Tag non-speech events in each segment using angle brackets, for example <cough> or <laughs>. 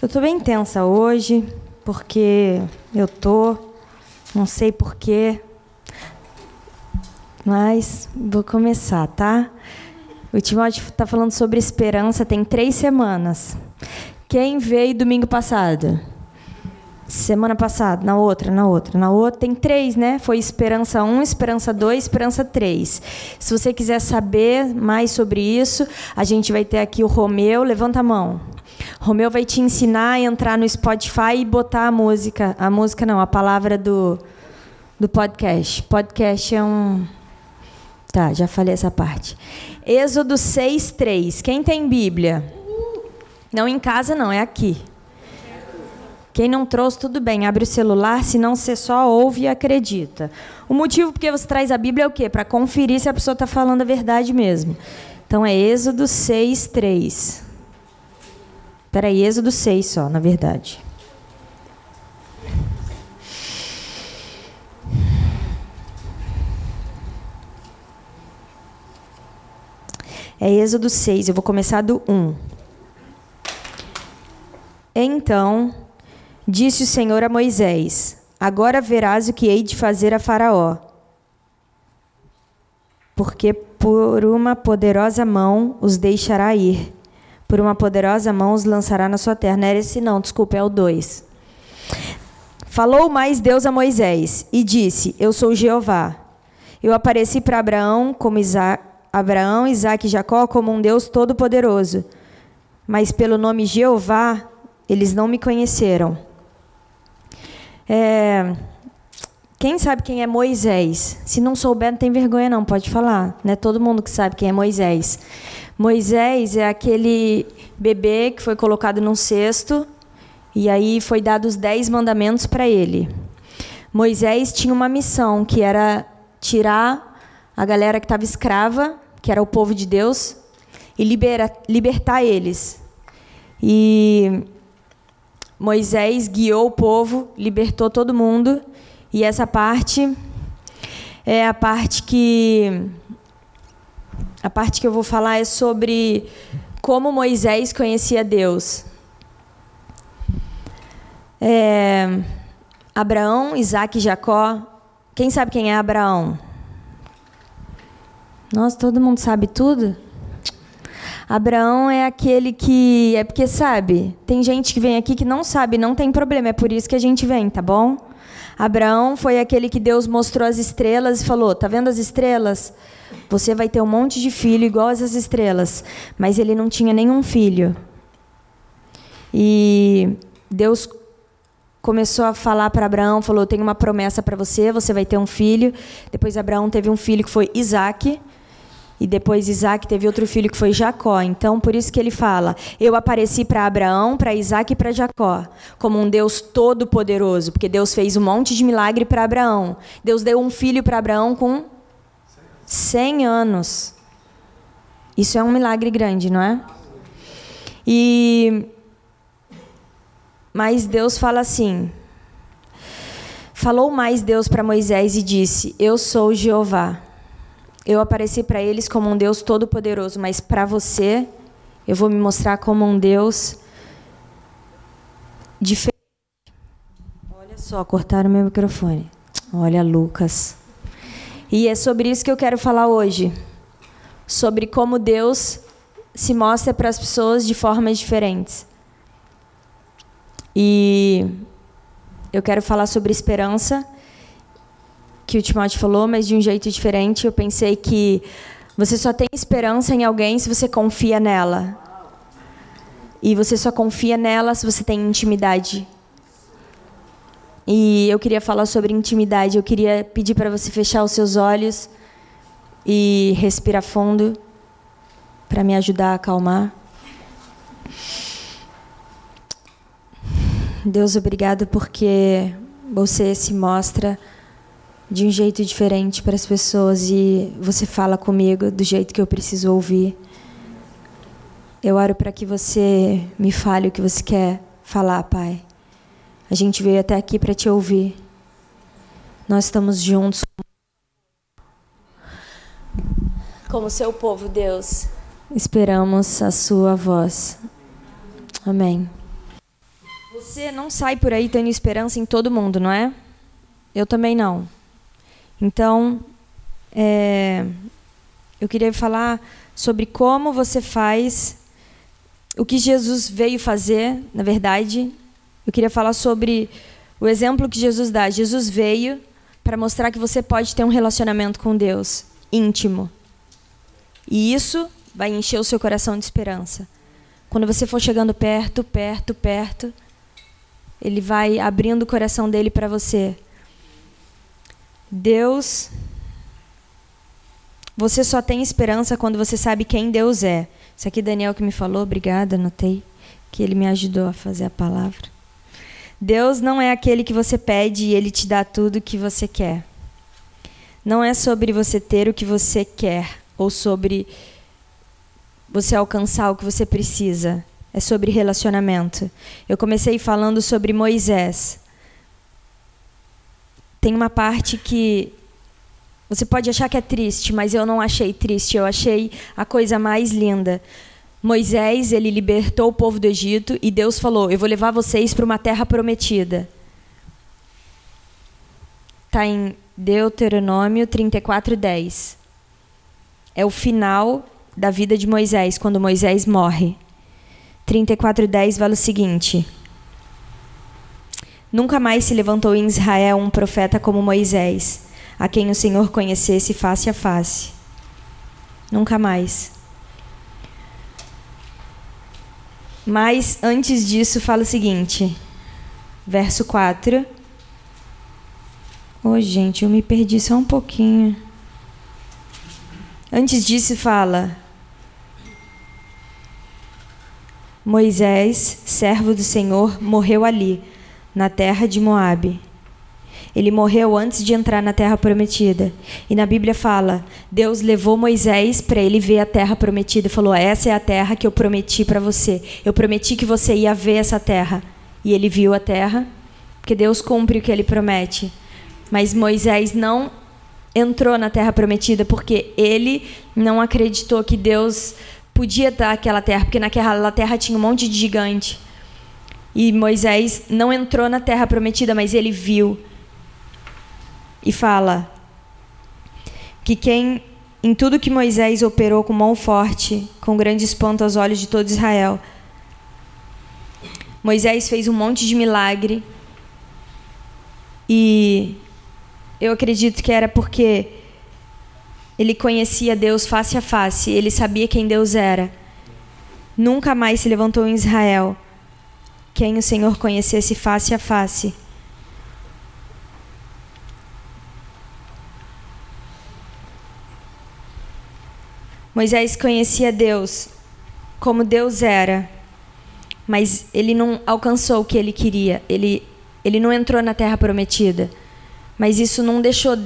Eu tô bem tensa hoje, porque eu tô, não sei porquê, mas vou começar, tá? O Timóteo está falando sobre esperança tem três semanas. Quem veio domingo passado? Semana passada, na outra, na outra, na outra. Tem três, né? Foi Esperança 1, Esperança 2, Esperança 3. Se você quiser saber mais sobre isso, a gente vai ter aqui o Romeu. Levanta a mão. Romeu vai te ensinar a entrar no Spotify e botar a música. A música não, a palavra do, do podcast. Podcast é um. Tá, já falei essa parte. Êxodo 6, 3. Quem tem Bíblia? Não em casa, não, é aqui. Quem não trouxe, tudo bem, abre o celular, senão você só ouve e acredita. O motivo porque você traz a Bíblia é o quê? Para conferir se a pessoa está falando a verdade mesmo. Então é Êxodo 6, 3. Peraí, Êxodo 6 só, na verdade. É Êxodo 6, eu vou começar do 1. Então Disse o Senhor a Moisés: Agora verás o que hei de fazer a Faraó. Porque por uma poderosa mão os deixará ir. Por uma poderosa mão os lançará na sua terra. Não era esse, não, desculpa, é o 2. Falou mais Deus a Moisés e disse: Eu sou Jeová. Eu apareci para Abraão como Isaac, Abraão, Isaac e Jacó como um Deus todo-poderoso. Mas pelo nome Jeová eles não me conheceram. É, quem sabe quem é Moisés? Se não souber, não tem vergonha não, pode falar. Não é todo mundo que sabe quem é Moisés. Moisés é aquele bebê que foi colocado num cesto e aí foi dado os dez mandamentos para ele. Moisés tinha uma missão que era tirar a galera que estava escrava, que era o povo de Deus, e libera, libertar eles. E Moisés guiou o povo, libertou todo mundo, e essa parte é a parte que a parte que eu vou falar é sobre como Moisés conhecia Deus. É, Abraão, Isaac e Jacó. Quem sabe quem é Abraão? Nossa, todo mundo sabe tudo? Abraão é aquele que. É porque, sabe, tem gente que vem aqui que não sabe, não tem problema, é por isso que a gente vem, tá bom? Abraão foi aquele que Deus mostrou as estrelas e falou: Tá vendo as estrelas? Você vai ter um monte de filho igual essas estrelas. Mas ele não tinha nenhum filho. E Deus começou a falar para Abraão, falou: "Tenho uma promessa para você, você vai ter um filho". Depois Abraão teve um filho que foi Isaac. E depois Isaac teve outro filho que foi Jacó. Então, por isso que ele fala: Eu apareci para Abraão, para Isaac e para Jacó, como um Deus todo-poderoso, porque Deus fez um monte de milagre para Abraão. Deus deu um filho para Abraão com 100 anos. Isso é um milagre grande, não é? E mas Deus fala assim: Falou mais Deus para Moisés e disse: Eu sou Jeová eu apareci para eles como um Deus todo-poderoso, mas para você, eu vou me mostrar como um Deus diferente. Olha só, cortaram meu microfone. Olha, Lucas. E é sobre isso que eu quero falar hoje. Sobre como Deus se mostra para as pessoas de formas diferentes. E eu quero falar sobre esperança que o Timóteo falou, mas de um jeito diferente. Eu pensei que você só tem esperança em alguém se você confia nela. E você só confia nela se você tem intimidade. E eu queria falar sobre intimidade. Eu queria pedir para você fechar os seus olhos e respirar fundo para me ajudar a acalmar. Deus, obrigado porque você se mostra de um jeito diferente para as pessoas e você fala comigo do jeito que eu preciso ouvir. Eu oro para que você me fale o que você quer falar, Pai. A gente veio até aqui para te ouvir. Nós estamos juntos como seu povo, Deus. Esperamos a sua voz. Amém. Você não sai por aí tendo esperança em todo mundo, não é? Eu também não. Então, é, eu queria falar sobre como você faz o que Jesus veio fazer, na verdade. Eu queria falar sobre o exemplo que Jesus dá. Jesus veio para mostrar que você pode ter um relacionamento com Deus íntimo. E isso vai encher o seu coração de esperança. Quando você for chegando perto, perto, perto, ele vai abrindo o coração dele para você. Deus você só tem esperança quando você sabe quem Deus é. Isso aqui Daniel que me falou, obrigada, anotei que ele me ajudou a fazer a palavra. Deus não é aquele que você pede e ele te dá tudo o que você quer. Não é sobre você ter o que você quer ou sobre você alcançar o que você precisa. É sobre relacionamento. Eu comecei falando sobre Moisés. Tem uma parte que você pode achar que é triste, mas eu não achei triste, eu achei a coisa mais linda. Moisés, ele libertou o povo do Egito e Deus falou: "Eu vou levar vocês para uma terra prometida". Está em Deuteronômio 34:10. É o final da vida de Moisés, quando Moisés morre. 34:10 vale o seguinte: Nunca mais se levantou em Israel um profeta como Moisés a quem o Senhor conhecesse face a face. Nunca mais. Mas antes disso, fala o seguinte, verso 4. Ô, oh, gente, eu me perdi só um pouquinho. Antes disso, fala: Moisés, servo do Senhor, morreu ali, na terra de Moabe. Ele morreu antes de entrar na terra prometida. E na Bíblia fala: Deus levou Moisés para ele ver a terra prometida e falou: Essa é a terra que eu prometi para você. Eu prometi que você ia ver essa terra. E ele viu a terra, porque Deus cumpre o que ele promete. Mas Moisés não entrou na terra prometida porque ele não acreditou que Deus podia dar aquela terra, porque naquela terra tinha um monte de gigante. E Moisés não entrou na terra prometida, mas ele viu e fala que quem em tudo que Moisés operou com mão forte, com grande espanto aos olhos de todo Israel. Moisés fez um monte de milagre e eu acredito que era porque ele conhecia Deus face a face, ele sabia quem Deus era. Nunca mais se levantou em Israel quem o Senhor conhecesse face a face. Moisés conhecia Deus como Deus era, mas ele não alcançou o que ele queria. Ele, ele não entrou na terra prometida. Mas isso não deixou.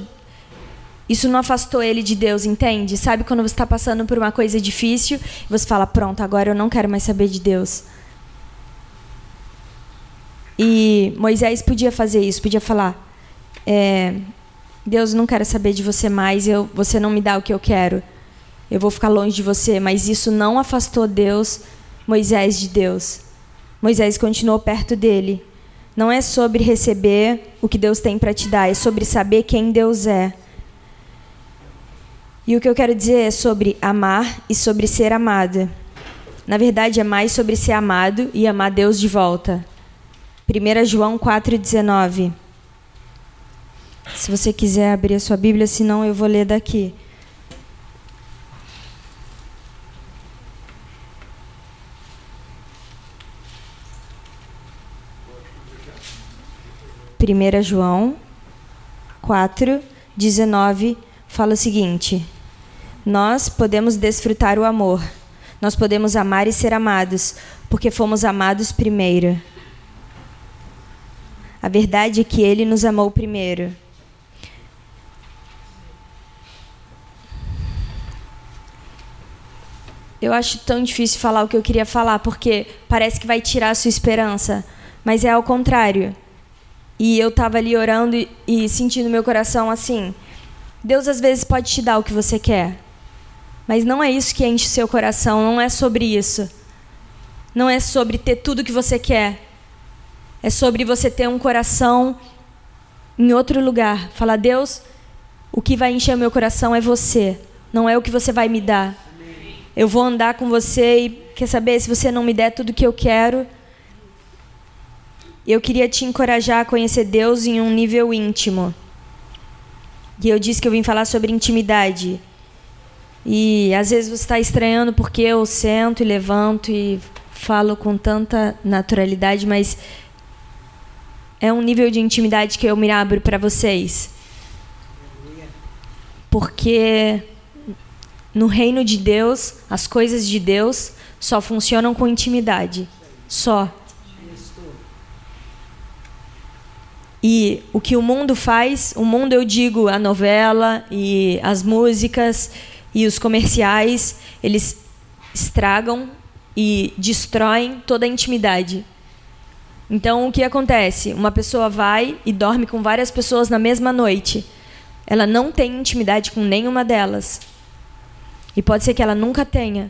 Isso não afastou ele de Deus, entende? Sabe quando você está passando por uma coisa difícil e você fala: Pronto, agora eu não quero mais saber de Deus. E Moisés podia fazer isso, podia falar: é, Deus, não quero saber de você mais, eu, você não me dá o que eu quero eu vou ficar longe de você, mas isso não afastou Deus, Moisés de Deus. Moisés continuou perto dele. Não é sobre receber o que Deus tem para te dar, é sobre saber quem Deus é. E o que eu quero dizer é sobre amar e sobre ser amada. Na verdade, é mais sobre ser amado e amar Deus de volta. 1 João 4,19. Se você quiser abrir a sua Bíblia, senão eu vou ler daqui. 1 João 4, 19 fala o seguinte: Nós podemos desfrutar o amor, nós podemos amar e ser amados, porque fomos amados primeiro. A verdade é que Ele nos amou primeiro. Eu acho tão difícil falar o que eu queria falar, porque parece que vai tirar a sua esperança, mas é ao contrário. E eu estava ali orando e, e sentindo meu coração assim: Deus às vezes pode te dar o que você quer, mas não é isso que enche seu coração, não é sobre isso. não é sobre ter tudo que você quer. É sobre você ter um coração em outro lugar. Falar, Deus, o que vai encher meu coração é você, não é o que você vai me dar. Eu vou andar com você e quer saber se você não me der tudo que eu quero. Eu queria te encorajar a conhecer Deus em um nível íntimo. E eu disse que eu vim falar sobre intimidade. E às vezes você está estranhando porque eu sento e levanto e falo com tanta naturalidade, mas é um nível de intimidade que eu me abro para vocês. Porque no reino de Deus, as coisas de Deus só funcionam com intimidade. Só. E o que o mundo faz, o mundo eu digo a novela e as músicas e os comerciais, eles estragam e destroem toda a intimidade. Então, o que acontece? Uma pessoa vai e dorme com várias pessoas na mesma noite. Ela não tem intimidade com nenhuma delas. E pode ser que ela nunca tenha,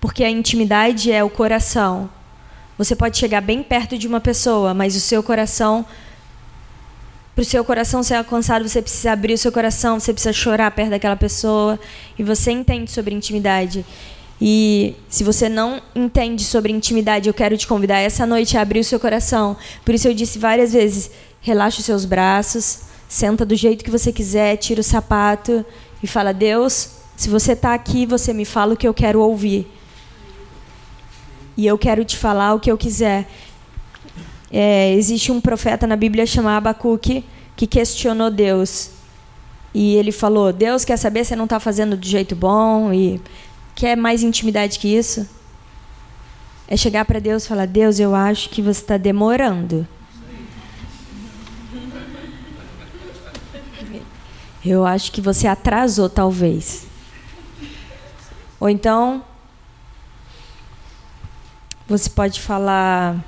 porque a intimidade é o coração. Você pode chegar bem perto de uma pessoa, mas o seu coração para o seu coração ser alcançado, você precisa abrir o seu coração, você precisa chorar perto daquela pessoa. E você entende sobre intimidade. E se você não entende sobre intimidade, eu quero te convidar essa noite a abrir o seu coração. Por isso eu disse várias vezes: relaxa os seus braços, senta do jeito que você quiser, tira o sapato e fala: Deus, se você está aqui, você me fala o que eu quero ouvir. E eu quero te falar o que eu quiser. É, existe um profeta na Bíblia chamado Abacuque que questionou Deus. E ele falou: Deus quer saber se não está fazendo do jeito bom e quer mais intimidade que isso? É chegar para Deus e falar: Deus, eu acho que você está demorando. Eu acho que você atrasou, talvez. Ou então, você pode falar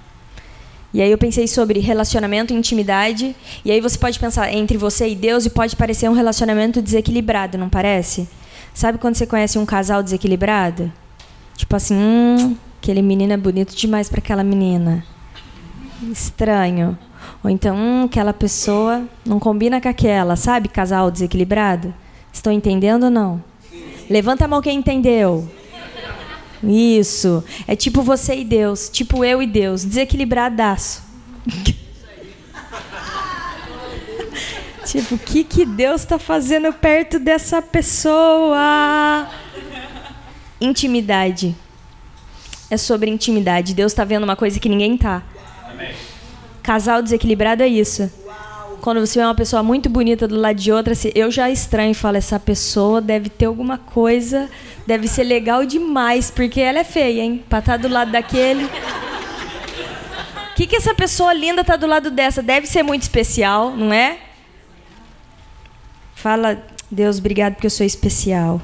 e aí eu pensei sobre relacionamento e intimidade. E aí você pode pensar entre você e Deus e pode parecer um relacionamento desequilibrado, não parece? Sabe quando você conhece um casal desequilibrado? Tipo assim, hum, aquele menino é bonito demais para aquela menina. Estranho. Ou então, hum, aquela pessoa não combina com aquela, sabe? Casal desequilibrado. Estão entendendo ou não? Levanta a mão quem entendeu. Isso. É tipo você e Deus, tipo eu e Deus, desequilibradaço. <laughs> tipo, o que, que Deus está fazendo perto dessa pessoa? Intimidade. É sobre intimidade. Deus está vendo uma coisa que ninguém tá. Casal desequilibrado é isso quando você vê uma pessoa muito bonita do lado de outra, eu já estranho e falo, essa pessoa deve ter alguma coisa, deve ser legal demais, porque ela é feia, hein? Pra estar tá do lado daquele. O que, que essa pessoa linda tá do lado dessa? Deve ser muito especial, não é? Fala, Deus, obrigado porque eu sou especial.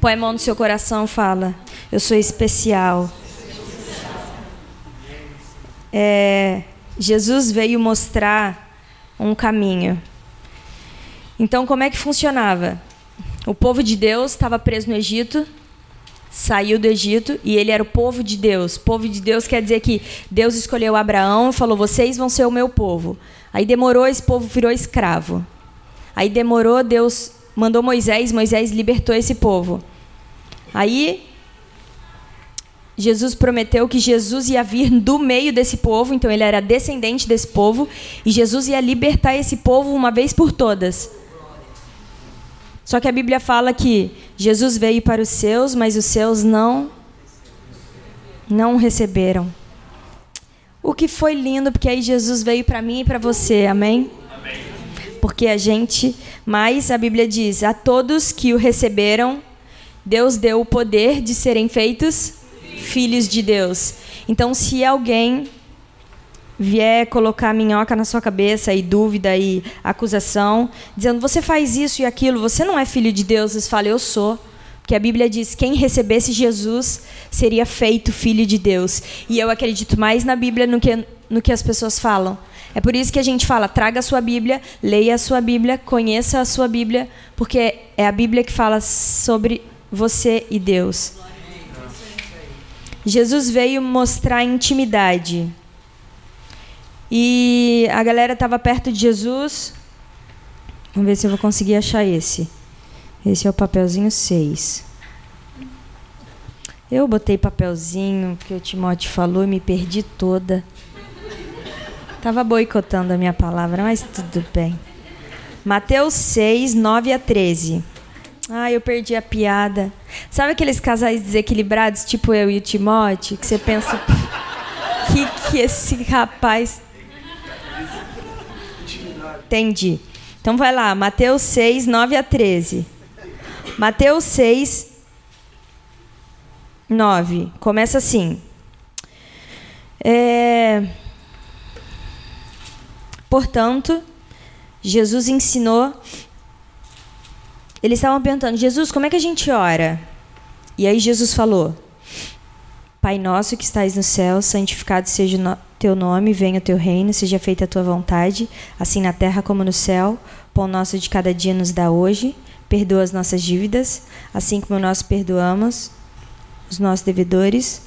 Põe a mão no seu coração fala, eu sou especial. É, Jesus veio mostrar um caminho. Então, como é que funcionava? O povo de Deus estava preso no Egito, saiu do Egito e ele era o povo de Deus. Povo de Deus quer dizer que Deus escolheu Abraão e falou: vocês vão ser o meu povo. Aí demorou, esse povo virou escravo. Aí demorou, Deus mandou Moisés, Moisés libertou esse povo. Aí Jesus prometeu que Jesus ia vir do meio desse povo, então ele era descendente desse povo, e Jesus ia libertar esse povo uma vez por todas. Só que a Bíblia fala que Jesus veio para os seus, mas os seus não não receberam. O que foi lindo, porque aí Jesus veio para mim e para você, amém? amém? Porque a gente, mas a Bíblia diz: a todos que o receberam, Deus deu o poder de serem feitos filhos de Deus. Então, se alguém vier colocar minhoca na sua cabeça e dúvida e acusação, dizendo você faz isso e aquilo, você não é filho de Deus, você fala eu sou. Porque a Bíblia diz: quem recebesse Jesus seria feito filho de Deus. E eu acredito mais na Bíblia no que, no que as pessoas falam. É por isso que a gente fala: traga a sua Bíblia, leia a sua Bíblia, conheça a sua Bíblia, porque é a Bíblia que fala sobre você e Deus. Jesus veio mostrar intimidade. E a galera estava perto de Jesus. Vamos ver se eu vou conseguir achar esse. Esse é o papelzinho 6. Eu botei papelzinho que o Timóteo falou e me perdi toda. Tava boicotando a minha palavra, mas tudo bem. Mateus 6, 9 a 13. Ah, eu perdi a piada. Sabe aqueles casais desequilibrados, tipo eu e o Timóteo, que você pensa que que esse rapaz Entendi. Então vai lá, Mateus 6, 9 a 13. Mateus 6, 9. Começa assim. É... Portanto, Jesus ensinou. Eles estavam perguntando, Jesus, como é que a gente ora? E aí Jesus falou: Pai nosso que estais no céu, santificado seja o teu nome, venha o teu reino, seja feita a tua vontade, assim na terra como no céu. Pão nosso de cada dia nos dá hoje. Perdoa as nossas dívidas, assim como nós perdoamos os nossos devedores.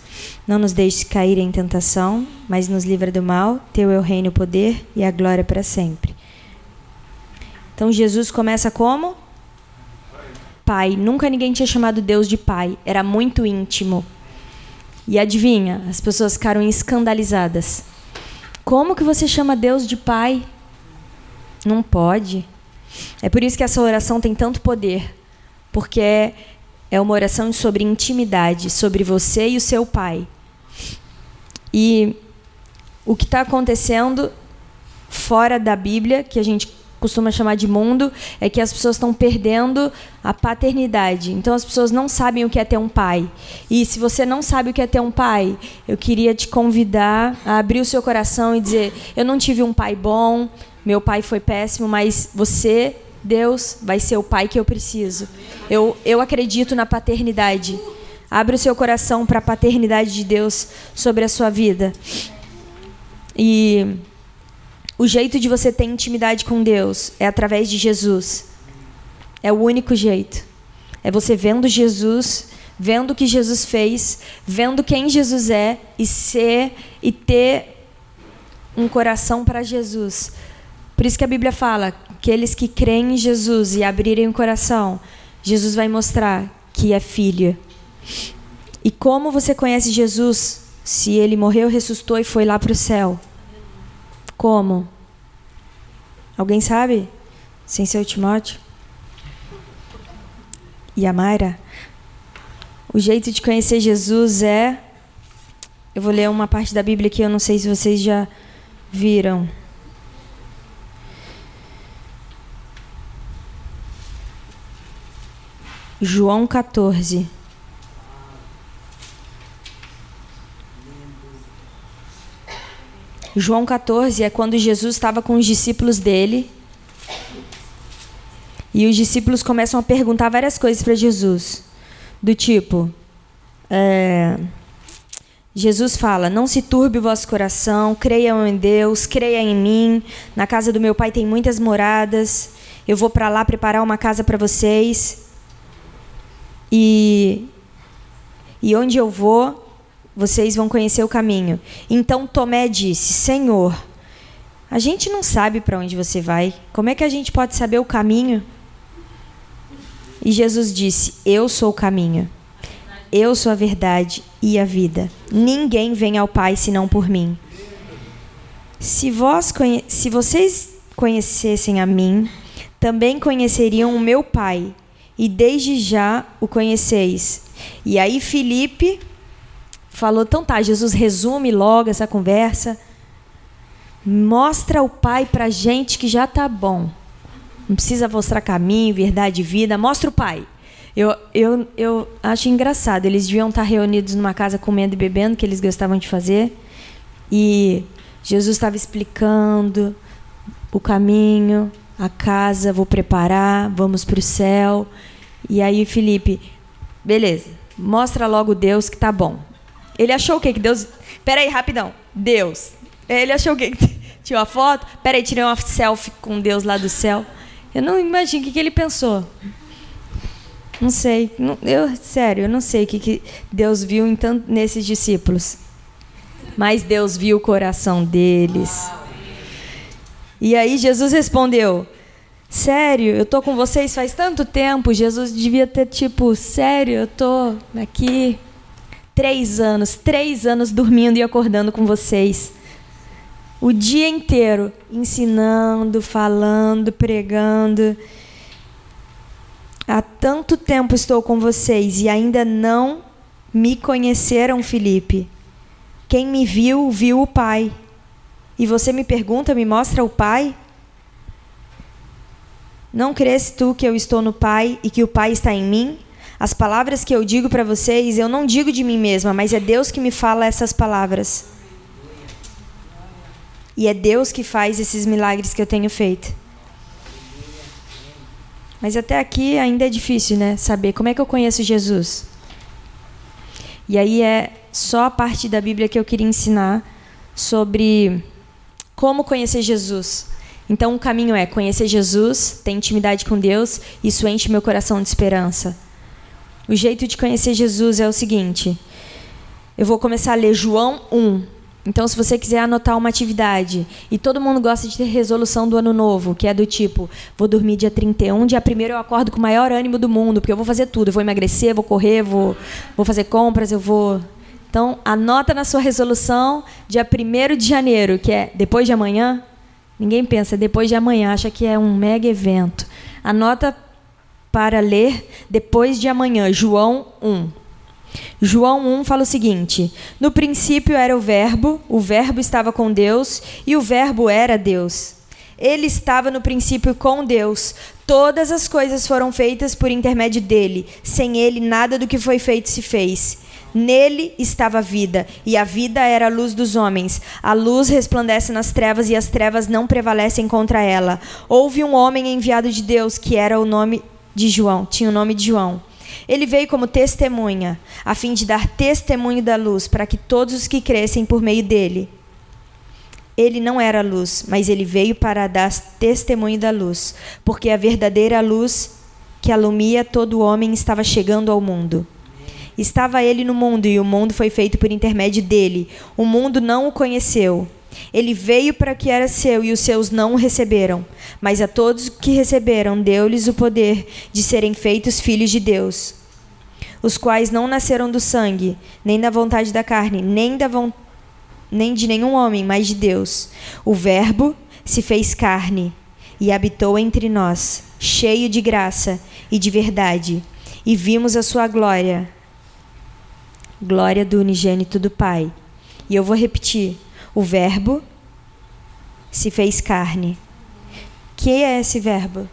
Não nos deixes cair em tentação, mas nos livra do mal. Teu é o reino, o poder e a glória para sempre. Então Jesus começa como? Pai. Nunca ninguém tinha chamado Deus de pai. Era muito íntimo. E adivinha, as pessoas ficaram escandalizadas. Como que você chama Deus de pai? Não pode. É por isso que essa oração tem tanto poder. Porque é uma oração sobre intimidade, sobre você e o seu pai. E o que está acontecendo fora da Bíblia, que a gente costuma chamar de mundo, é que as pessoas estão perdendo a paternidade. Então as pessoas não sabem o que é ter um pai. E se você não sabe o que é ter um pai, eu queria te convidar a abrir o seu coração e dizer: eu não tive um pai bom, meu pai foi péssimo, mas você Deus vai ser o pai que eu preciso. Eu, eu acredito na paternidade. Abre o seu coração para a paternidade de Deus sobre a sua vida. E o jeito de você ter intimidade com Deus é através de Jesus. É o único jeito. É você vendo Jesus, vendo o que Jesus fez, vendo quem Jesus é e ser e ter um coração para Jesus. Por isso que a Bíblia fala aqueles que creem em Jesus e abrirem o coração, Jesus vai mostrar que é filha. E como você conhece Jesus se ele morreu, ressuscitou e foi lá para o céu? Como? Alguém sabe? Sem ser o Timóteo? E a Mayra? O jeito de conhecer Jesus é. Eu vou ler uma parte da Bíblia que eu não sei se vocês já viram. João 14. João 14 é quando Jesus estava com os discípulos dele. E os discípulos começam a perguntar várias coisas para Jesus. Do tipo: é, Jesus fala: Não se turbe o vosso coração, creiam em Deus, creia em mim. Na casa do meu pai tem muitas moradas. Eu vou para lá preparar uma casa para vocês. E, e onde eu vou, vocês vão conhecer o caminho. Então Tomé disse: Senhor, a gente não sabe para onde você vai. Como é que a gente pode saber o caminho? E Jesus disse: Eu sou o caminho. Eu sou a verdade e a vida. Ninguém vem ao Pai senão por mim. Se, vós se vocês conhecessem a mim, também conheceriam o meu Pai e desde já o conheceis. E aí Felipe falou: então tá, Jesus resume logo essa conversa. Mostra o Pai para gente que já tá bom. Não precisa mostrar caminho, verdade vida. Mostra o Pai. Eu, eu, eu acho engraçado. Eles deviam estar reunidos numa casa comendo e bebendo, que eles gostavam de fazer. E Jesus estava explicando o caminho, a casa, vou preparar, vamos para o céu. E aí Felipe, beleza, mostra logo Deus que tá bom. Ele achou o quê? Que Deus. Pera aí, rapidão. Deus. Ele achou o quê? <laughs> Tinha uma foto? Pera aí, tirei uma selfie com Deus lá do céu. Eu não imagino o que, que ele pensou. Não sei. Eu, sério, eu não sei o que, que Deus viu então, nesses discípulos. Mas Deus viu o coração deles. E aí Jesus respondeu: Sério, eu tô com vocês faz tanto tempo. Jesus devia ter tipo, sério, eu tô aqui três anos, três anos dormindo e acordando com vocês. O dia inteiro ensinando, falando, pregando. Há tanto tempo estou com vocês e ainda não me conheceram, Felipe. Quem me viu, viu o Pai. E você me pergunta, me mostra o Pai? Não crês tu que eu estou no Pai e que o Pai está em mim? As palavras que eu digo para vocês, eu não digo de mim mesma, mas é Deus que me fala essas palavras. E é Deus que faz esses milagres que eu tenho feito. Mas até aqui ainda é difícil, né? Saber como é que eu conheço Jesus. E aí é só a parte da Bíblia que eu queria ensinar sobre como conhecer Jesus. Então o caminho é conhecer Jesus, ter intimidade com Deus, isso enche meu coração de esperança. O jeito de conhecer Jesus é o seguinte: eu vou começar a ler João 1, então, se você quiser anotar uma atividade, e todo mundo gosta de ter resolução do ano novo, que é do tipo, vou dormir dia 31, dia 1 eu acordo com o maior ânimo do mundo, porque eu vou fazer tudo, eu vou emagrecer, vou correr, vou, vou fazer compras, eu vou. Então, anota na sua resolução dia 1 de janeiro, que é depois de amanhã. Ninguém pensa depois de amanhã, acha que é um mega evento. Anota para ler depois de amanhã, João 1. João 1 fala o seguinte: No princípio era o Verbo, o Verbo estava com Deus e o Verbo era Deus. Ele estava no princípio com Deus. Todas as coisas foram feitas por intermédio dele. Sem ele, nada do que foi feito se fez. Nele estava a vida, e a vida era a luz dos homens. A luz resplandece nas trevas, e as trevas não prevalecem contra ela. Houve um homem enviado de Deus, que era o nome de João, tinha o nome de João. Ele veio como testemunha, a fim de dar testemunho da luz, para que todos os que crescem por meio dele. Ele não era luz, mas ele veio para dar testemunho da luz, porque a verdadeira luz que alumia todo homem estava chegando ao mundo. Estava ele no mundo e o mundo foi feito por intermédio dele. O mundo não o conheceu. Ele veio para que era seu e os seus não o receberam. Mas a todos que receberam, deu-lhes o poder de serem feitos filhos de Deus os quais não nasceram do sangue, nem da vontade da carne, nem, da nem de nenhum homem, mas de Deus. O Verbo se fez carne e habitou entre nós, cheio de graça e de verdade, e vimos a sua glória glória do unigênito do Pai. E eu vou repetir: o Verbo se fez carne. Quem é esse Verbo?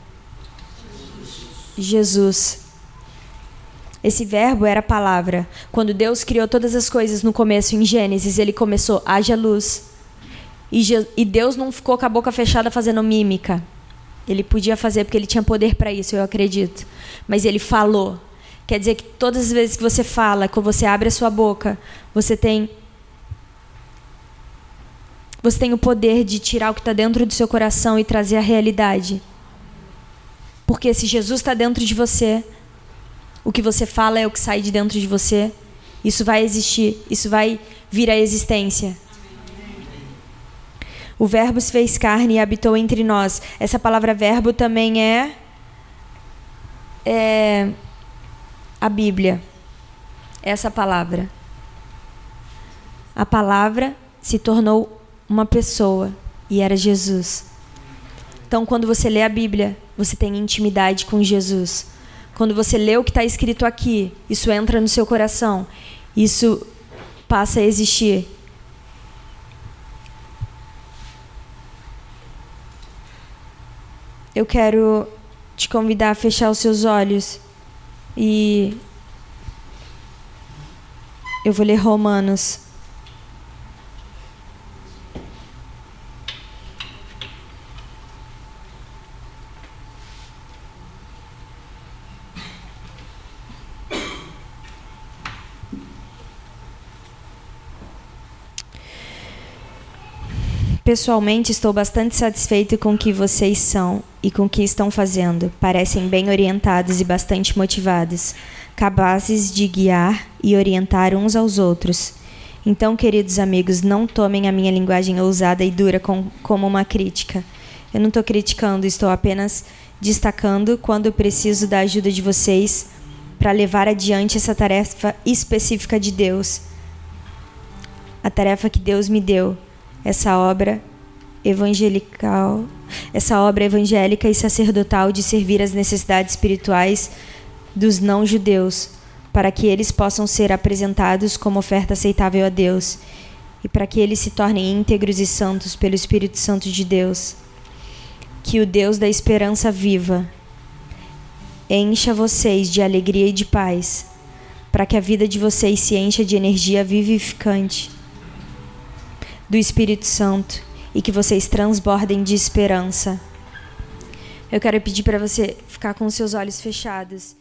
Jesus. Esse verbo era a palavra. Quando Deus criou todas as coisas no começo, em Gênesis, ele começou, haja luz. E, e Deus não ficou com a boca fechada fazendo mímica. Ele podia fazer porque ele tinha poder para isso, eu acredito. Mas ele falou. Quer dizer que todas as vezes que você fala, quando você abre a sua boca, você tem você tem o poder de tirar o que está dentro do seu coração e trazer a realidade. Porque se Jesus está dentro de você, o que você fala é o que sai de dentro de você. Isso vai existir, isso vai vir à existência. O Verbo se fez carne e habitou entre nós. Essa palavra verbo também é, é a Bíblia. Essa palavra. A palavra se tornou uma pessoa e era Jesus. Então, quando você lê a Bíblia, você tem intimidade com Jesus. Quando você lê o que está escrito aqui, isso entra no seu coração, isso passa a existir. Eu quero te convidar a fechar os seus olhos e eu vou ler Romanos Pessoalmente, estou bastante satisfeito com o que vocês são e com o que estão fazendo. Parecem bem orientados e bastante motivados, capazes de guiar e orientar uns aos outros. Então, queridos amigos, não tomem a minha linguagem ousada e dura com, como uma crítica. Eu não estou criticando, estou apenas destacando quando preciso da ajuda de vocês para levar adiante essa tarefa específica de Deus. A tarefa que Deus me deu essa obra evangelical, essa obra evangélica e sacerdotal de servir as necessidades espirituais dos não-judeus, para que eles possam ser apresentados como oferta aceitável a Deus e para que eles se tornem íntegros e santos pelo Espírito Santo de Deus. Que o Deus da esperança viva encha vocês de alegria e de paz, para que a vida de vocês se encha de energia vivificante do Espírito Santo e que vocês transbordem de esperança. Eu quero pedir para você ficar com seus olhos fechados.